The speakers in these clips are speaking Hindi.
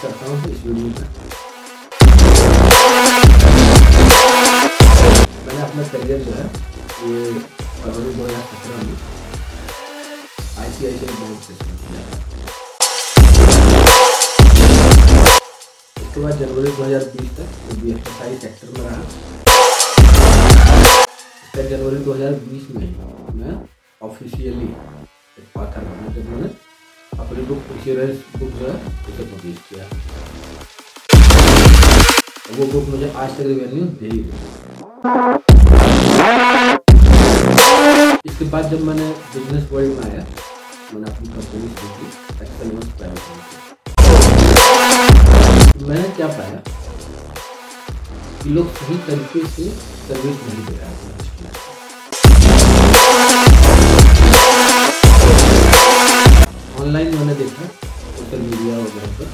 करता हूँ इस वीडियो में। मैंने अपना करियर जो है, ये फरवरी दो हज़ार सत्रह में आई सी आई सी बैंक से इसके बाद जनवरी 2020 तक B F S I sector में रहा। इसका जनवरी 2020 में मैं ऑफिशियली एक ऑथर बना जब मैंने अपनी बुक इंश्योरेंस बुक जो है, उसे पब्लिश किया। वो बुक मुझे आज तक रिवेन्यू दे ही रही इसके बाद जब मैंने बिज़नेस वर्ल्ड में आया, मैंने अपनी कंपनी देखी एक्सेल प्राइवेट मैंने क्या पाया? कि लोग सही तरीके से सर्विस नहीं दे रहे हैं। ऑनलाइन मैंने देखा सोशल मीडिया वगैरह पर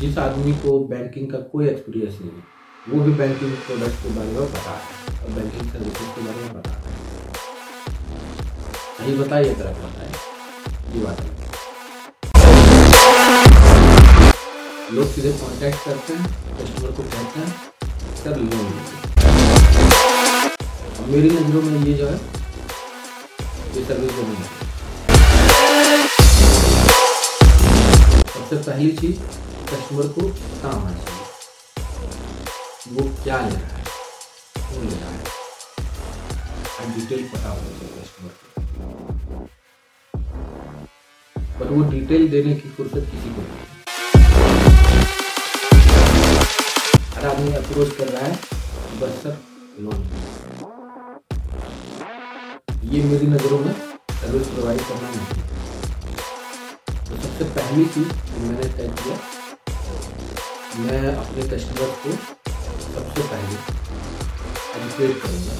जिस आदमी को बैंकिंग का कोई एक्सपीरियंस नहीं है, वो भी बैंकिंग प्रोडक्ट के बारे में पता है, और बैंकिंग सर्विसेज़ के बारे में पता है। सही बताइए तरह पता है ये बात है। लोग सीधे कांटेक्ट करते हैं कस्टमर को कहते हैं, सर लोन मेरी नज़रों में ये जो है, ये सर्विस नहीं है। सबसे पहली चीज़ कस्टमर को पता होना चाहिए। वो क्या ले रहा है? क्यों ले रहा है। और डिटेल पता होना चाहिए कस्टमर को। पर वो डिटेल देने की फुर्सत किसी को नहीं हर आदमी अप्रोच कर रहा है, बस सर लोन ये मेरी नज़रों में सर्विस प्रोवाइड करना नहीं तो सबसे पहली चीज़ मैंने तय किया, मैं अपने कस्टमर को सबसे पहले एजुकेट करूँगा।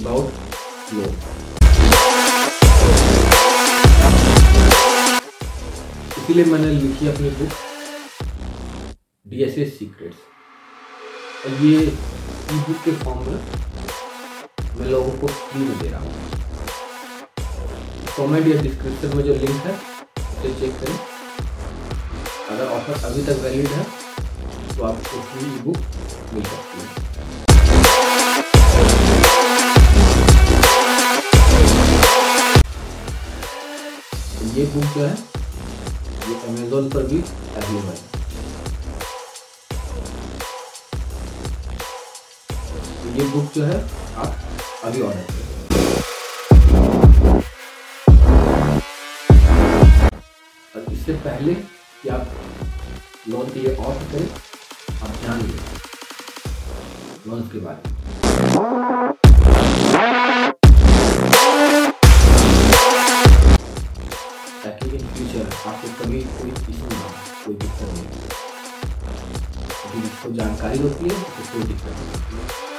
अबाउट लोन इसीलिए मैंने लिखी अपनी book D S S secrets और ये ई बुक के फॉर्म में मैं लोगों को फ्री में दे रहा हूँ। कमेंट या डिस्क्रिप्शन में जो लिंक है, उसे चेक करें। अगर ऑफ़र अभी तक वैलिड है तो आपको फ्री ई बुक मिल सकती है। तो ये बुक जो है, ये अमेजोन पर भी अवेलेबल है। तो ये बुक जो है, आप अभी ऑर्डर करें। इससे पहले कि आप लोन के लिए ऑर्डर करें, आप जान लें लोन के बारे में आपको कभी कोई इशू ना कोई दिक्कत नहीं क्योंकि जिसको जानकारी होती है